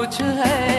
कुछ है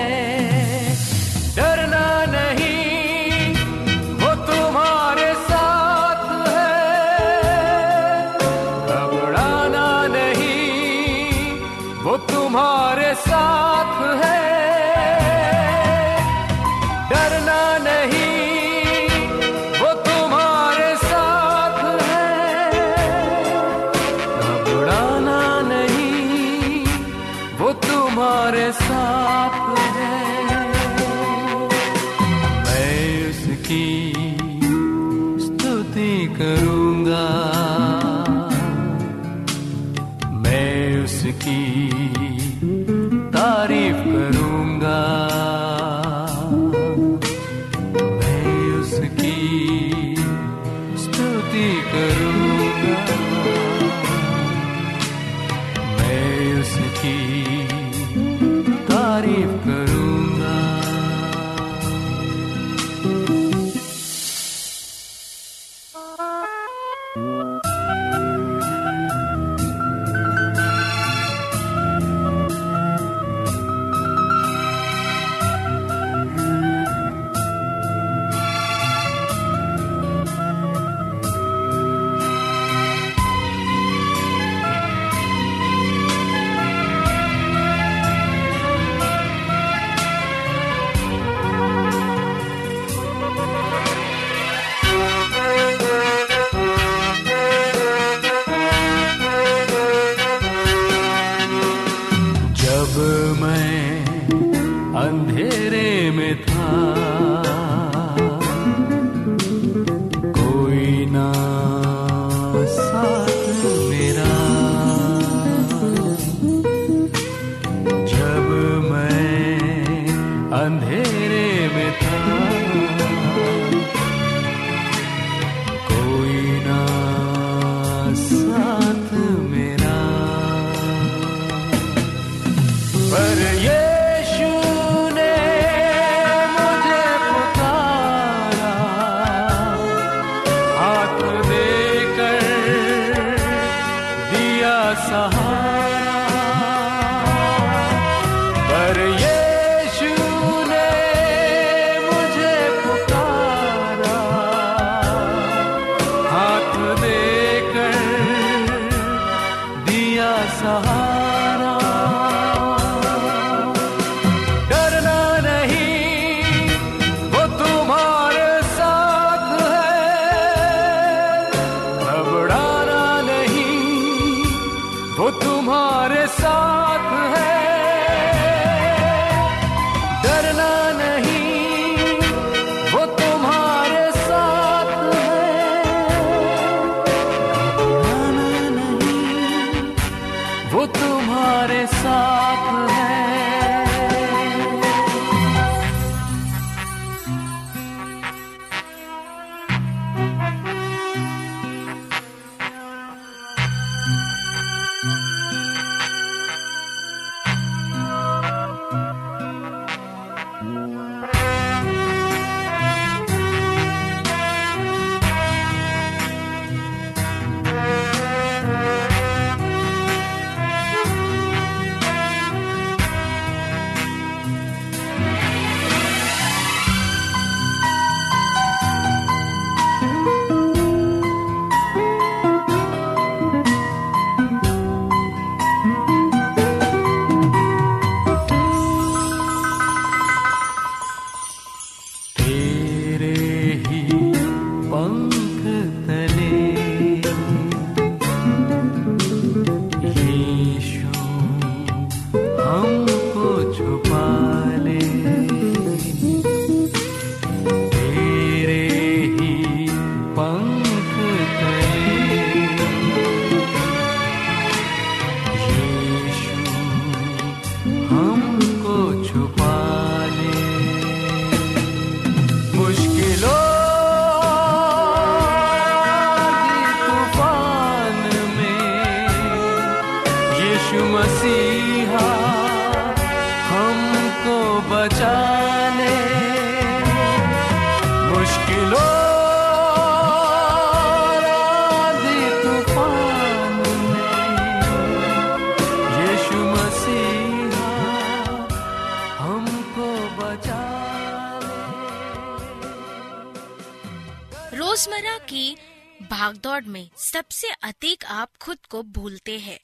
भागदौड़ में सबसे अधिक आप खुद को भूलते हैं।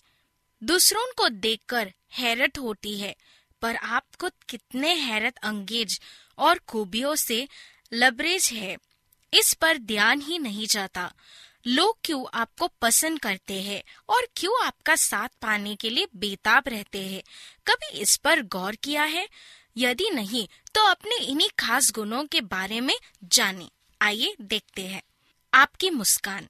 दूसरों को देखकर हैरत होती है, पर आप खुद कितने हैरत अंगेज और खूबियों से लबरेज है। इस पर ध्यान ही नहीं जाता। लोग क्यों आपको पसंद करते हैं और क्यों आपका साथ पाने के लिए बेताब रहते हैं? कभी इस पर गौर किया है? यदि नहीं तो अपने इन्हीं खास गुणों के बारे में जाने। आइए देखते हैं। आपकी मुस्कान।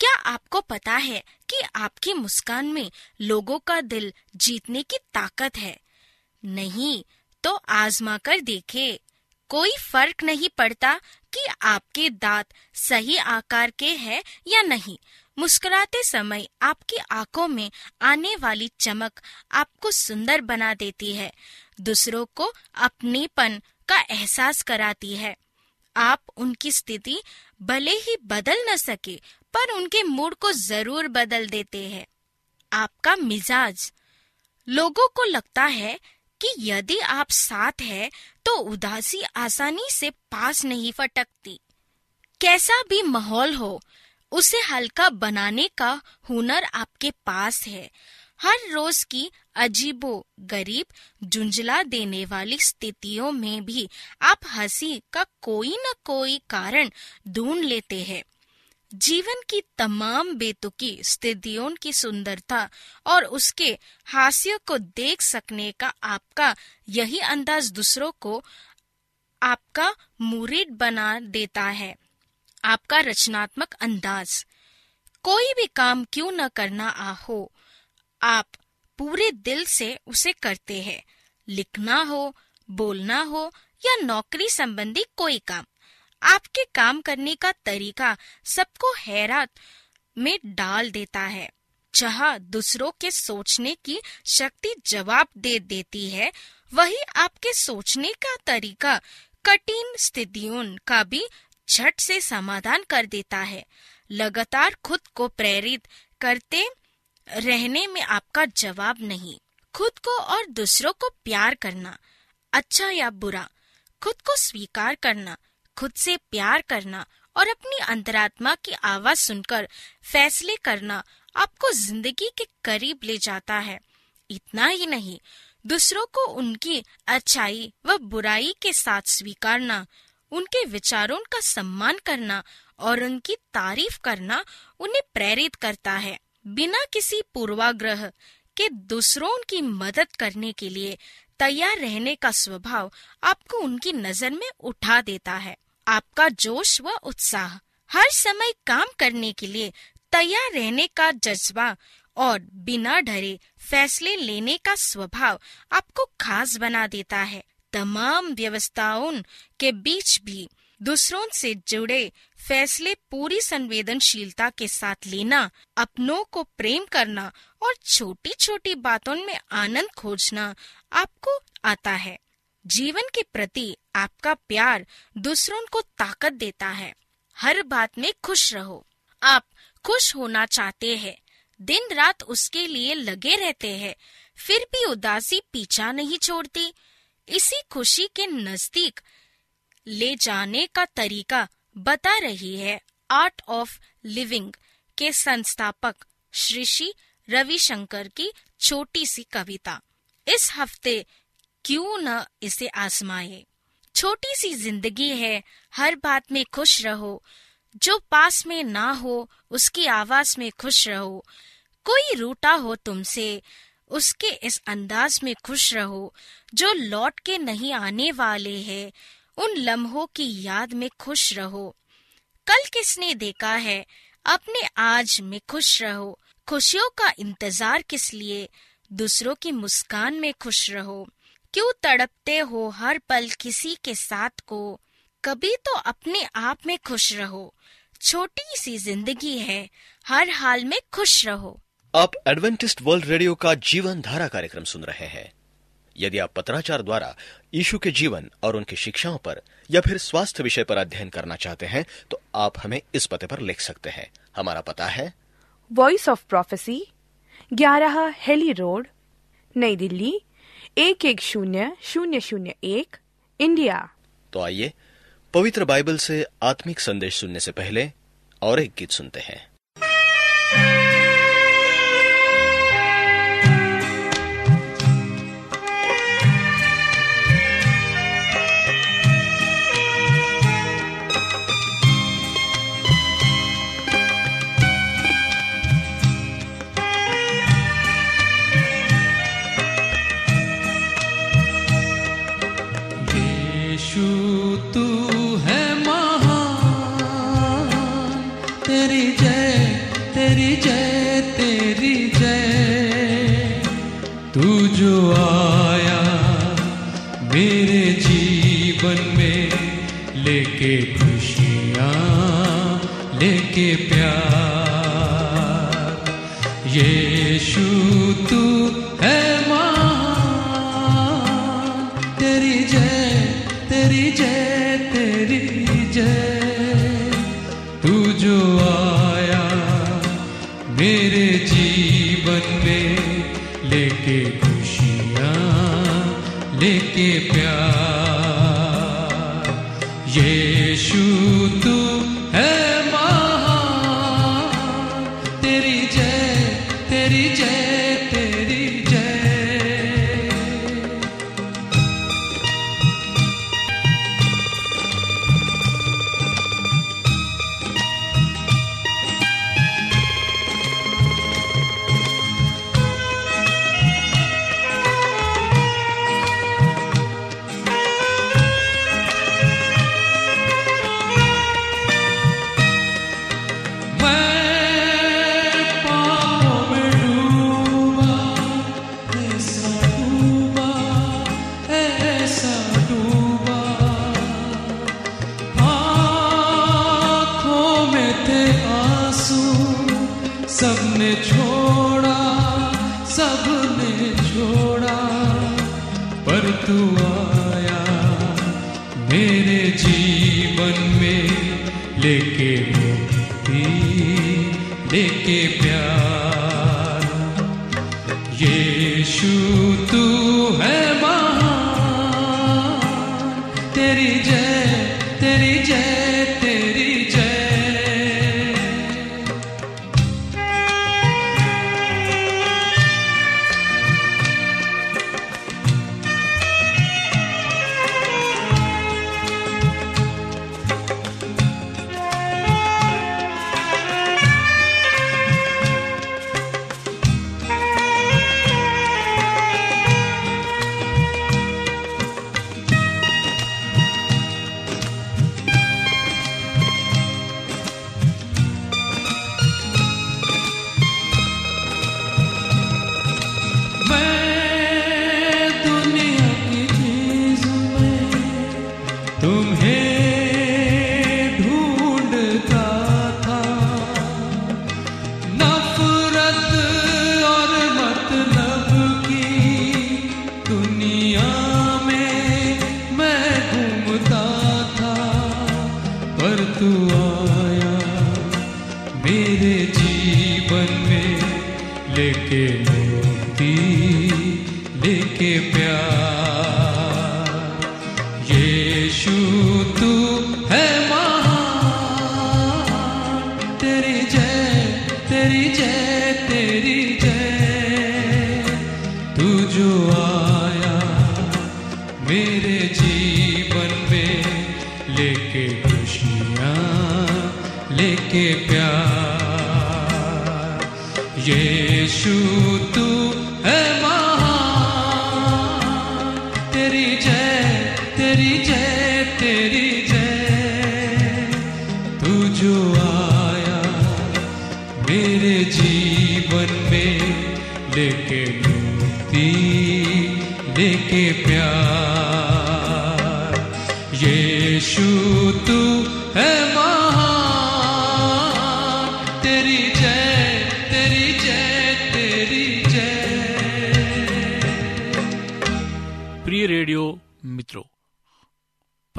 क्या आपको पता है कि आपकी मुस्कान में लोगों का दिल जीतने की ताकत है? नहीं तो आजमा कर देखे। कोई फ़र्क नहीं पड़ता कि आपके दांत सही आकार के हैं या नहीं। मुस्कुराते समय आपकी आँखों में आने वाली चमक आपको सुंदर बना देती है। दूसरों को अपनेपन का एहसास कराती है। आप उनकी स्थिति भले ही बदल न सके, पर उनके मूड को ज़रूर बदल देते हैं। आपका मिजाज। लोगों को लगता है कि यदि आप साथ है तो उदासी आसानी से पास नहीं फटकती। कैसा भी माहौल हो, उसे हल्का बनाने का हुनर आपके पास है। हर रोज की अजीबो गरीब झुंझला देने वाली स्थितियों में भी आप हँसी का कोई न कोई कारण ढूंढ लेते हैं। जीवन की तमाम बेतुकी स्थितियों की सुंदरता और उसके हास्य को देख सकने का आपका यही अंदाज दूसरों को आपका मुरीद बना देता है। आपका रचनात्मक अंदाज। कोई भी काम क्यों न करना आ हो, आप पूरे दिल से उसे करते हैं। लिखना हो, बोलना हो या नौकरी संबंधी कोई काम, आपके काम करने का तरीका सबको हैरत में डाल देता है, जहाँ दूसरों के सोचने की शक्ति जवाब दे देती है, वही आपके सोचने का तरीका कठिन स्थितियों का भी झट से समाधान कर देता है। लगातार खुद को प्रेरित करते रहने में आपका जवाब नहीं। खुद को और दूसरों को प्यार करना अच्छा या बुरा, खुद को स्वीकार करना, खुद से प्यार करना और अपनी अंतरात्मा की आवाज़ सुनकर फैसले करना आपको ज़िंदगी के करीब ले जाता है। इतना ही नहीं, दूसरों को उनकी अच्छाई व बुराई के साथ स्वीकारना, उनके विचारों का सम्मान करना और उनकी तारीफ़ करना उन्हें प्रेरित करता है। बिना किसी पूर्वाग्रह के दूसरों की मदद करने के लिए तैयार रहने का स्वभाव आपको उनकी नज़र में उठा देता है। आपका जोश व उत्साह हर समय काम करने के लिए तैयार रहने का जज्बा और बिना डरे फैसले लेने का स्वभाव आपको खास बना देता है। तमाम व्यवस्थाओं के बीच भी दूसरों से जुड़े फैसले पूरी संवेदनशीलता के साथ लेना, अपनों को प्रेम करना और छोटी छोटी बातों में आनंद खोजना आपको आता है। जीवन के प्रति आपका प्यार दूसरों को ताकत देता है। हर बात में खुश रहो। आप खुश होना चाहते हैं, दिन रात उसके लिए लगे रहते हैं, फिर भी उदासी पीछा नहीं छोड़ती। इसी खुशी के नज़दीक ले जाने का तरीका बता रही है आर्ट ऑफ़ लिविंग के संस्थापक श्री श्री रविशंकर की छोटी सी कविता। इस हफ़्ते क्यों न इसे आजमाए। छोटी सी ज़िंदगी है, हर बात में खुश रहो। जो पास में ना हो, उसकी आवाज़ में खुश रहो। कोई रूटा हो तुमसे, उसके इस अंदाज में खुश रहो। जो लौट के नहीं आने वाले हैं उन लम्हों की याद में खुश रहो। कल किसने देखा है, अपने आज में खुश रहो। खुशियों का इंतज़ार किस लिए, दूसरों की मुस्कान में खुश रहो। क्यों तड़पते हो हर पल किसी के साथ को? कभी तो अपने आप में खुश रहो। छोटी सी ज़िंदगी है, हर हाल में खुश रहो। आप एडवेंटिस्ट वर्ल्ड रेडियो का जीवन धारा कार्यक्रम सुन रहे हैं। यदि आप पत्राचार द्वारा यीशु के जीवन और उनकी शिक्षाओं पर या फिर स्वास्थ्य विषय पर अध्ययन करना चाहते हैं तो आप हमें इस पते पर लिख सकते हैं। हमारा पता है। वॉइस ऑफ़ प्रोफेसी ग्यारह हेली रोड नई दिल्ली एक एक शून्य शून्य शून्य एक इंडिया। तो आइए पवित्र बाइबल से आत्मिक संदेश सुनने से पहले और एक गीत सुनते हैं। खुशियाँ लेके प्यार। यीशु तू सबने छोड़ा सबने छोड़ा, पर तू आया मेरे जीवन में लेके मुक्ति, लेके प्यार। यीशु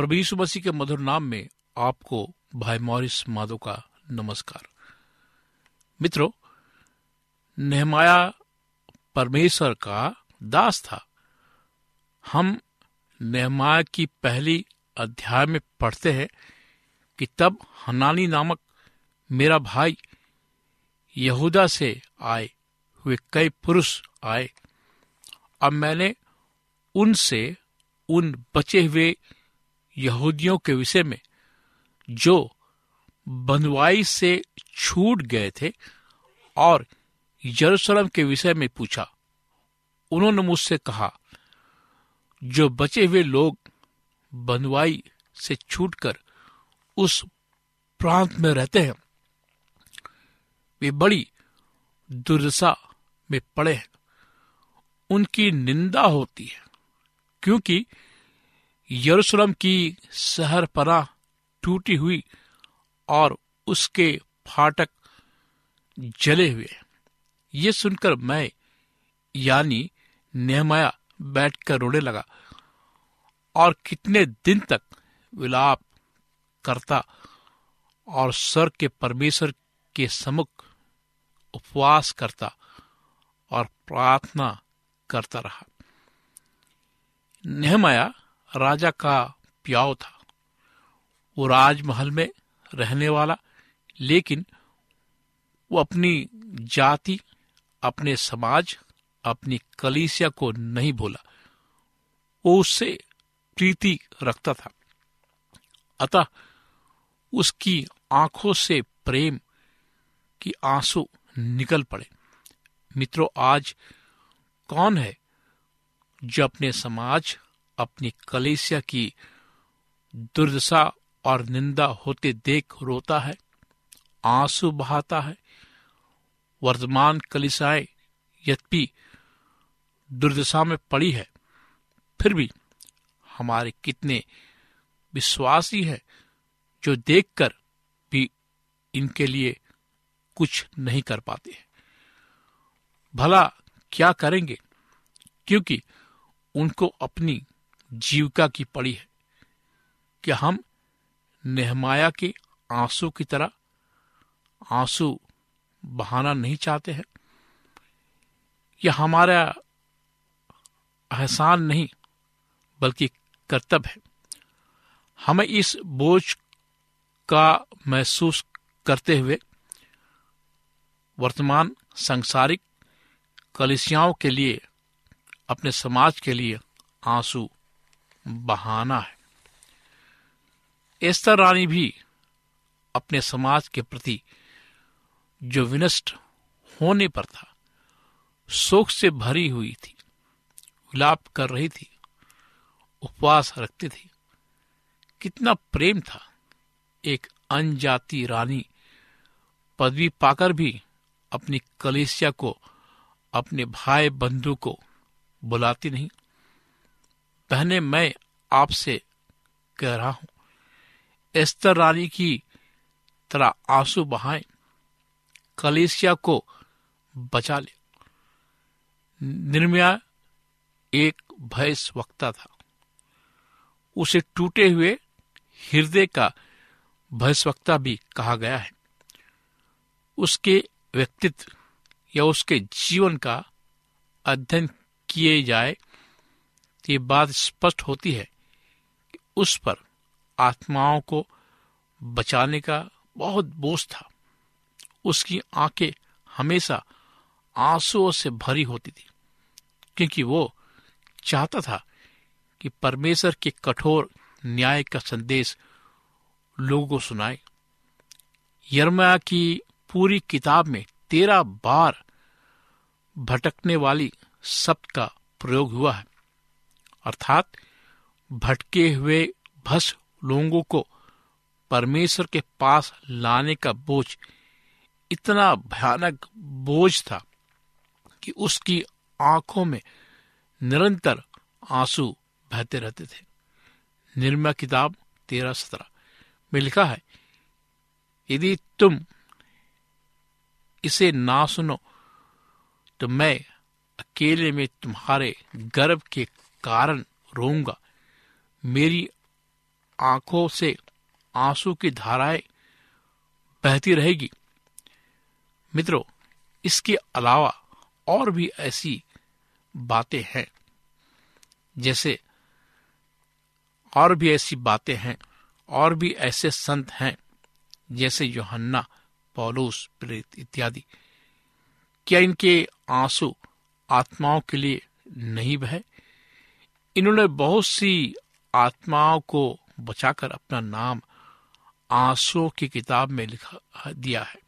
प्रभु यीशु मसीह के मधुर नाम में आपको भाई मॉरिस माधो का नमस्कार। मित्रों, नेहमाया परमेश्वर का दास था। हम नेहमाया की पहली अध्याय में पढ़ते हैं कि तब हनानी नामक मेरा भाई यहूदा से आए हुए कई पुरुष आए। अब मैंने उनसे, उन बचे हुए यहूदियों के विषय में, जो बंधुआई से छूट गए थे और यरूशलेम के विषय में पूछा, उन्होंने मुझसे कहा, जो बचे हुए लोग बंधुआई से छूटकर उस प्रांत में रहते हैं, वे बड़ी दुर्दशा में पड़े हैं। उनकी निंदा होती है, क्योंकि यरूशलेम की शहर पना टूटी हुई और उसके फाटक जले हुए। ये सुनकर मैं, यानी नेहमाया, बैठकर रोने लगा। और कितने दिन तक विलाप करता और स्वर के परमेश्वर के समुख उपवास करता और प्रार्थना करता रहा। नेहमाया राजा का प्याव था। वो राजमहल में रहने वाला, लेकिन वो अपनी जाति, अपने समाज, अपनी कलीसिया को नहीं बोला वो उससे प्रीति रखता था। अतः उसकी आँखों से प्रेम की आँसू निकल पड़े। मित्रों, आज कौन है जो अपने समाज अपनी कलेसिया की दुर्दशा और निंदा होते देख रोता है, आँसू बहाता है। वर्तमान कलिसाएँ यद्यपि दुर्दशा में पड़ी है, फिर भी हमारे कितने विश्वासी हैं जो देखकर भी इनके लिए कुछ नहीं कर पाते हैं। भला क्या करेंगे? क्योंकि उनको अपनी जीविका की पड़ी है कि हम नेहमाया के आँसू की तरह आँसू बहाना नहीं चाहते हैं। यह हमारा एहसान नहीं, बल्कि कर्तव्य है। हमें इस बोझ का महसूस करते हुए वर्तमान सांसारिक कलिसियाओं के लिए, अपने समाज के लिए आँसू बहाना है। एस्तर रानी भी अपने समाज के प्रति जो विनष्ट होने पर था, शोक से भरी हुई थी, विलाप कर रही थी, उपवास रखती थी। कितना प्रेम था। एक अनजाति रानी पदवी पाकर भी अपनी कलेसिया को, अपने भाई बंधु को बुलाती नहीं। बहने मैं आपसे कह रहा हूँ। एस्तर रानी की तरह आँसू बहाएँ, कलेसिया को बचा ले निर्मया एक भयस वक्ता था। उसे टूटे हुए हृदय का भयस्वक्ता भी कहा गया है। उसके व्यक्तित्व या उसके जीवन का अध्ययन किए जाए ये बात स्पष्ट होती है कि उस पर आत्माओं को बचाने का बहुत बोझ था। उसकी आँखें हमेशा आंसुओं से भरी होती थी, क्योंकि वो चाहता था कि परमेश्वर के कठोर न्याय का संदेश लोगों को सुनाए। यर्मया की पूरी किताब में तेरह बार भटकने वाली शब्द का प्रयोग हुआ है। अर्थात भटके हुए भस लोगों को परमेश्वर के पास लाने का बोझ, इतना भयानक बोझ था कि उसकी आँखों में निरंतर आँसू बहते रहते थे। निर्मया किताब तेरह सत्रह में लिखा है, यदि तुम इसे ना सुनो तो मैं अकेले में तुम्हारे गर्भ के कारण रोऊँगा। मेरी आँखों से आँसू की धाराएँ बहती रहेगी। मित्रों, इसके अलावा और भी ऐसी बातें हैं। जैसे, और भी ऐसी बातें हैं, और भी ऐसे संत हैं, जैसे योहन्ना, पौलुस, प्रेरित इत्यादि। क्या इनके आँसू आत्माओं के लिए नहीं बहे? इन्होंने बहुत सी आत्माओं को बचाकर अपना नाम आंसुओं की किताब में लिखा, दिया है।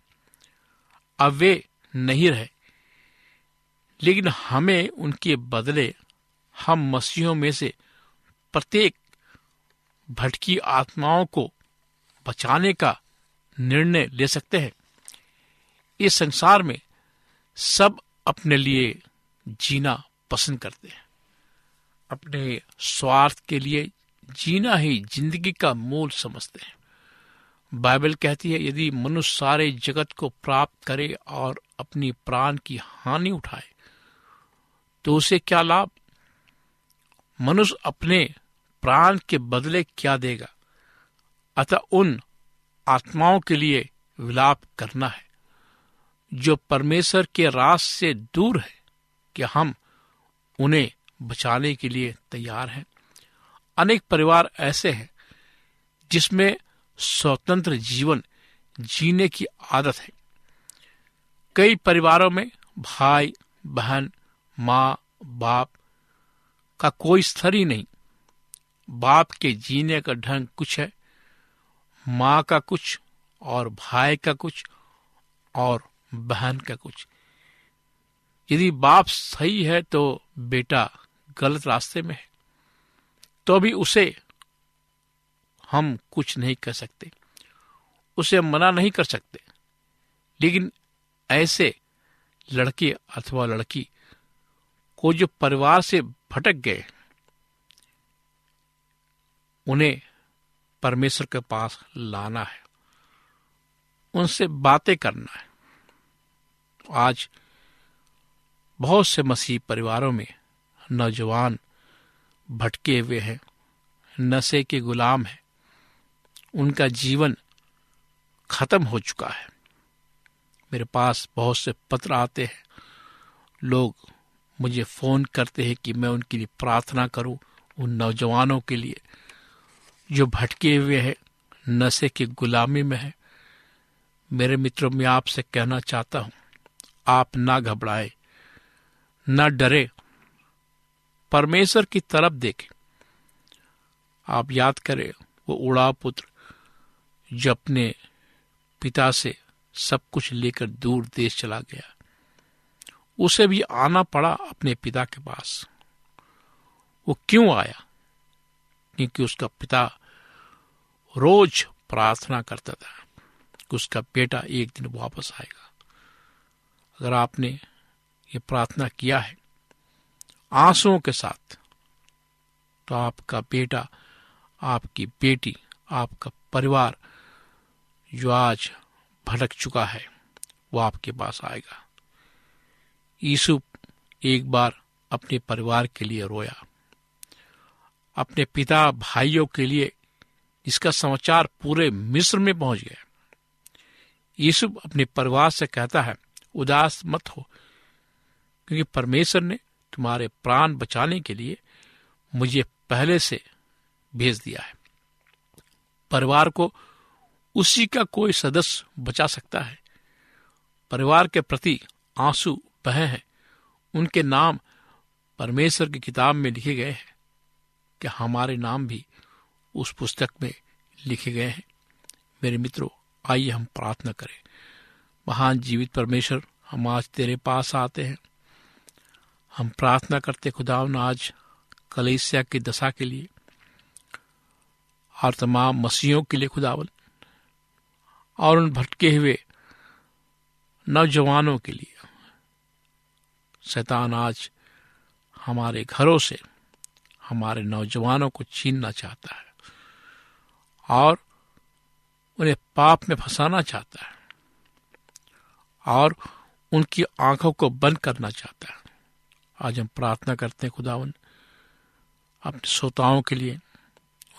अब वे नहीं रहे, लेकिन हमें उनके बदले हम मसीहों में से प्रत्येक भटकी आत्माओं को बचाने का निर्णय ले सकते हैं। इस संसार में सब अपने लिए जीना पसंद करते हैं। अपने स्वार्थ के लिए जीना ही ज़िंदगी का मूल समझते हैं। बाइबल कहती है, यदि मनुष्य सारे जगत को प्राप्त करे और अपनी प्राण की हानि उठाए तो उसे क्या लाभ? मनुष्य अपने प्राण के बदले क्या देगा? अतः उन आत्माओं के लिए विलाप करना है, जो परमेश्वर के रास से दूर है कि हम उन्हें बचाने के लिए तैयार हैं। अनेक परिवार ऐसे हैं जिसमें स्वतंत्र जीवन जीने की आदत है। कई परिवारों में भाई, बहन, माँ, बाप का कोई स्तर ही नहीं। बाप के जीने का ढंग कुछ है, माँ का कुछ और भाई का कुछ और बहन का कुछ। यदि बाप सही है तो बेटा गलत रास्ते में है तो भी उसे हम कुछ नहीं कर सकते। उसे हम मना नहीं कर सकते। लेकिन ऐसे लड़के अथवा लड़की को जो परिवार से भटक गए, उन्हें परमेश्वर के पास लाना है। उनसे बातें करना है। आज बहुत से मसीह परिवारों में नौजवान भटके हुए हैं, नशे के गुलाम हैं। उनका जीवन खत्म हो चुका है। मेरे पास बहुत से पत्र आते हैं। लोग मुझे फ़ोन करते हैं कि मैं उनके लिए प्रार्थना करूँ, उन नौजवानों के लिए, जो भटके हुए हैं, नशे की गुलामी में है। मेरे मित्रों, में आपसे कहना चाहता हूँ, आप ना घबराए, ना डरे परमेश्वर की तरफ़ देखें। आप याद करें, वो उड़ा पुत्र जो अपने पिता से सब कुछ लेकर दूर देश चला गया। उसे भी आना पड़ा अपने पिता के पास। वो क्यों आया? क्योंकि उसका पिता रोज प्रार्थना करता था कि उसका बेटा एक दिन वापस आएगा। अगर आपने ये प्रार्थना किया है आंसुओं के साथ। तो आपका बेटा, आपकी बेटी, आपका परिवार जो आज भटक चुका है, वो आपके पास आएगा। यीशु एक बार अपने परिवार के लिए रोया। अपने पिता, भाइयों के लिए इसका समाचार पूरे मिस्र में पहुँच गया। यीशु अपने परिवार से कहता है, उदास मत हो, क्योंकि परमेश्वर ने तुम्हारे प्राण बचाने के लिए मुझे पहले से भेज दिया है। परिवार को उसी का कोई सदस्य बचा सकता है। परिवार के प्रति आँसू बहे हैं। उनके नाम परमेश्वर की किताब में लिखे गए हैं कि हमारे नाम भी उस पुस्तक में लिखे गए हैं। मेरे मित्रों, आइए हम प्रार्थना करें। महान जीवित परमेश्वर, हम आज तेरे पास आते हैं। हम प्रार्थना करते खुदावन आज कलेसिया की दशा के लिए, और तमाम मसीहों के लिए खुदावन, और उन भटके हुए नौजवानों के लिए। शैतान आज हमारे घरों से हमारे नौजवानों को छीनना चाहता है, और उन्हें पाप में फंसाना चाहता है, और उनकी आँखों को बंद करना चाहता है। आज हम प्रार्थना करते हैं खुदावन, अपने श्रोताओं के लिए,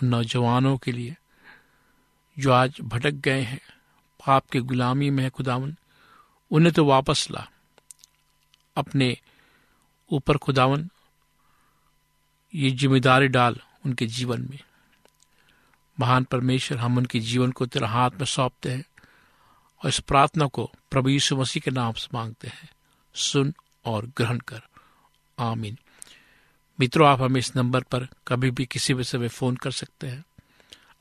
उन नौजवानों के लिए, जो आज भटक गए हैं, पाप के गुलामी में है खुदावन, उन्हें तो वापस ला। अपने ऊपर खुदावन, ये ज़िम्मेदारी डाल उनके जीवन में। महान परमेश्वर हम उनके जीवन को तेरा हाथ में सौंपते हैं और इस प्रार्थना को प्रभु यीशु मसीह के नाम से मांगते हैं। सुन और ग्रहण कर। आमीन। मित्रों, आप हमें इस नंबर पर कभी भी किसी भी समय फ़ोन कर सकते हैं।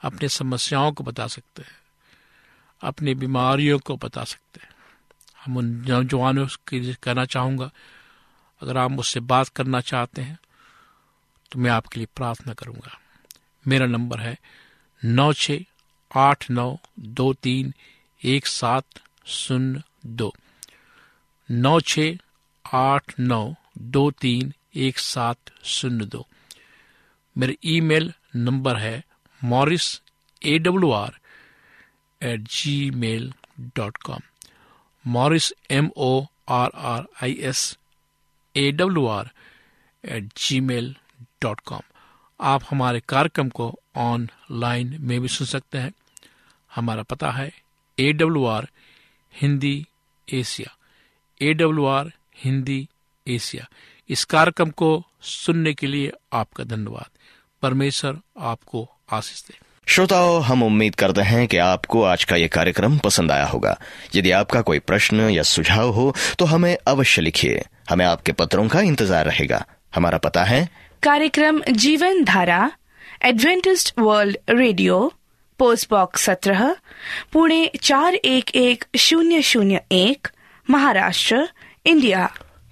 अपने समस्याओं को बता सकते हैं। अपनी बीमारियों को बता सकते हैं। हम उन नौजवानों के लिए कहना चाहूँगा, अगर आप मुझसे बात करना चाहते हैं तो मैं आपके लिए प्रार्थना करूँगा। मेरा नंबर है नौ छ आठ नौ दो तीन एक सात शून्य दो। नौ छ आठ नौ दो तीन एक सात शून्य दो। मेरा ईमेल नंबर है Morris A W R at Gmail dot com Morris M O R R I S A W R at Gmail dot com आप हमारे कार्यक्रम को ऑनलाइन में भी सुन सकते हैं। हमारा पता है A W R Hindi Asia A W R Hindi Asia. इस कार्यक्रम को सुनने के लिए आपका धन्यवाद। परमेश्वर आपको आशीष दे। श्रोताओं हम उम्मीद करते हैं कि आपको आज का ये कार्यक्रम पसंद आया होगा। यदि आपका कोई प्रश्न या सुझाव हो तो हमें अवश्य लिखिए। हमें आपके पत्रों का इंतज़ार रहेगा। हमारा पता है कार्यक्रम Jeevan Dhara Adventist World Radio post box सत्रह पुणे चार एक एक शून्य शून्य एक महाराष्ट्र इंडिया।